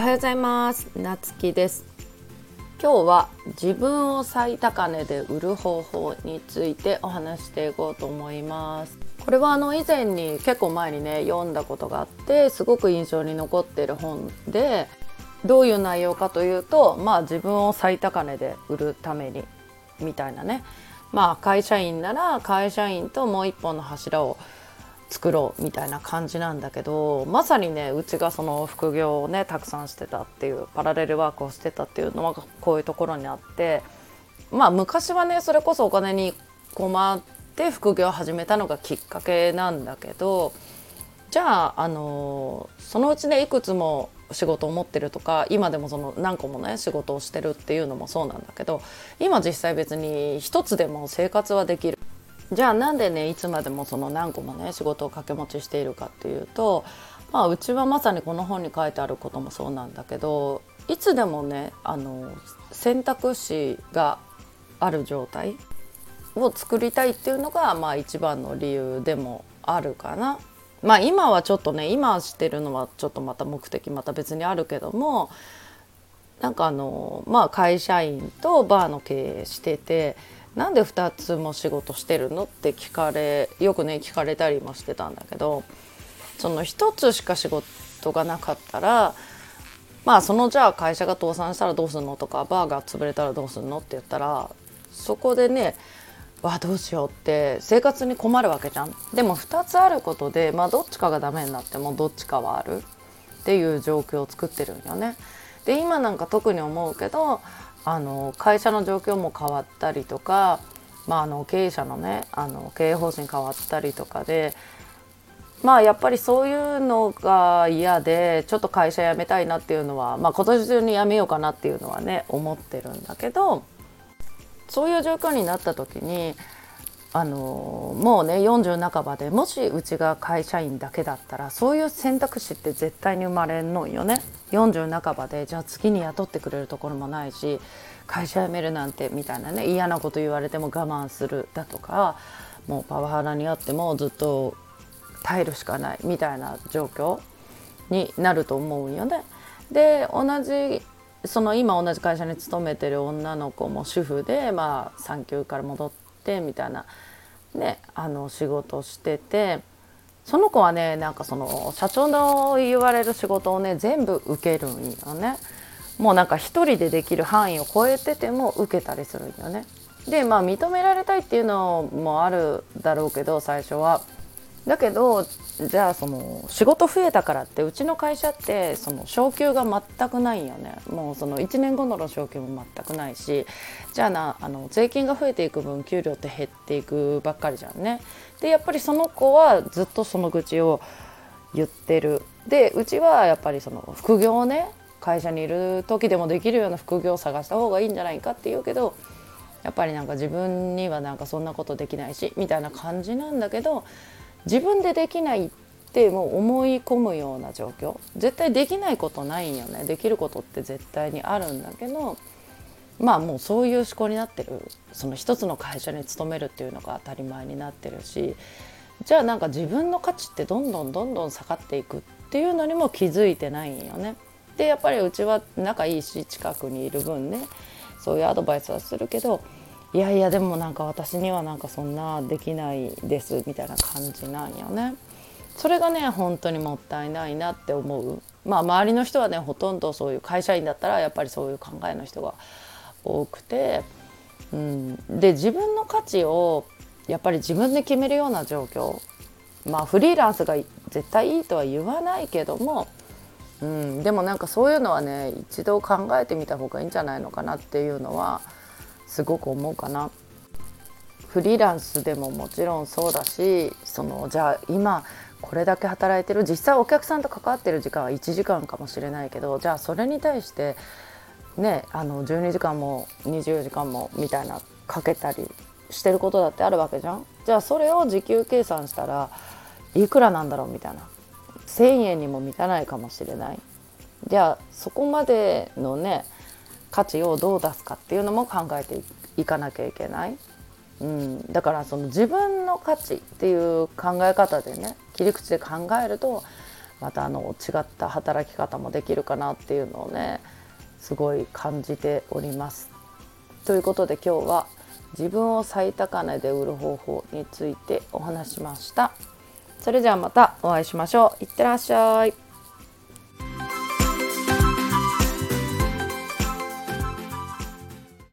おはようございます。なつきです。今日は自分を最高値で売る方法についてお話していこうと思います。これはあの以前に結構前にね読んだことがあってすごく印象に残っている本でどういう内容かというとまあ自分を最高値で売るためにみたいなね。まあ会社員なら会社員ともう一本の柱を作ろうみたいな感じなんだけどまさにねうちがその副業をねたくさんしてたっていうパラレルワークをしてたっていうのはこういうところにあってまあ昔はねそれこそお金に困って副業を始めたのがきっかけなんだけどじゃああのそのうちねいくつも仕事を持ってるとか今でもその何個もね仕事をしてるっていうのもそうなんだけど今実際別に一つでも生活はできる。じゃあなんでねいつまでもその何個もね仕事を掛け持ちしているかっていうと、まあ、うちはまさにこの本に書いてあることもそうなんだけどいつでもねあの選択肢がある状態を作りたいっていうのが、まあ、一番の理由でもあるかな。まあ今はちょっとね今してるのはちょっとまた目的また別にあるけどもなんかあのまあ会社員とバーの経営しててなんで2つも仕事してるの？って聞かれよくね聞かれたりもしてたんだけどその1つしか仕事がなかったらまあそのじゃあ会社が倒産したらどうすんの？とかバーが潰れたらどうすんの？って言ったらそこでねわどうしようって生活に困るわけじゃん。でも2つあることでまあどっちかがダメになってもどっちかはあるっていう状況を作ってるんよね。で今なんか特に思うけどあの会社の状況も変わったりとか、まあ、あの経営者のねあの経営方針変わったりとかでまあやっぱりそういうのが嫌でちょっと会社辞めたいなっていうのは、まあ、今年中に辞めようかなっていうのはね思ってるんだけどそういう状況になった時にあのもうね40半ばでもしうちが会社員だけだったらそういう選択肢って絶対に生まれんのよね40半ばでじゃあ次に雇ってくれるところもないし会社辞めるなんてみたいなね嫌なこと言われても我慢するだとかもうパワハラにあってもずっと耐えるしかないみたいな状況になると思うよね。で同じその今同じ会社に勤めてる女の子も主婦でまあ産休から戻っててみたいなねあの仕事しててその子はねなんかその社長の言われる仕事をね全部受けるんよね。もうなんか一人でできる範囲を超えてても受けたりするんよね。でまあ認められたいっていうのもあるだろうけど最初は。だけどじゃあその仕事増えたからってうちの会社ってその昇給が全くないよねもうその1年後の昇給も全くないしじゃあなあの税金が増えていく分給料って減っていくばっかりじゃんね。でやっぱりその子はずっとその愚痴を言ってる。でうちはやっぱりその副業をね会社にいる時でもできるような副業を探した方がいいんじゃないかって言うけどやっぱりなんか自分にはなんかそんなことできないしみたいな感じなんだけど自分でできないってもう思い込むような状況。絶対できないことないんよね。できることって絶対にあるんだけどまあもうそういう思考になってる。その一つの会社に勤めるっていうのが当たり前になってるしじゃあなんか自分の価値ってどんどんどんどん下がっていくっていうのにも気づいてないんよね。でやっぱりうちは仲いいし近くにいる分ねそういうアドバイスはするけどいやいやでもなんか私にはなんかそんなできないですみたいな感じなんよね。それがね本当にもったいないなって思う。まあ周りの人はねほとんどそういう会社員だったらやっぱりそういう考えの人が多くて、うん、で自分の価値をやっぱり自分で決めるような状況。まあフリーランスが絶対いいとは言わないけども、うん、でもなんかそういうのはね一度考えてみた方がいいんじゃないのかなっていうのはすごく思うかな。フリーランスでももちろんそうだしそのじゃあ今これだけ働いてる実際お客さんと関わってる時間は1時間かもしれないけどじゃあそれに対してねあの12時間も24時間もみたいなかけたりしてることだってあるわけじゃん。じゃあそれを時給計算したらいくらなんだろうみたいな。1,000円にも満たないかもしれない。じゃあそこまでのね価値をどう出すかっていうのも考えていかなきゃいけない、うん、だからその自分の価値っていう考え方でね切り口で考えるとまたあの違った働き方もできるかなっていうのをねすごい感じております。ということで今日は自分を最高値で売る方法についてお話しました。それじゃあまたお会いしましょう。いってらっしゃい。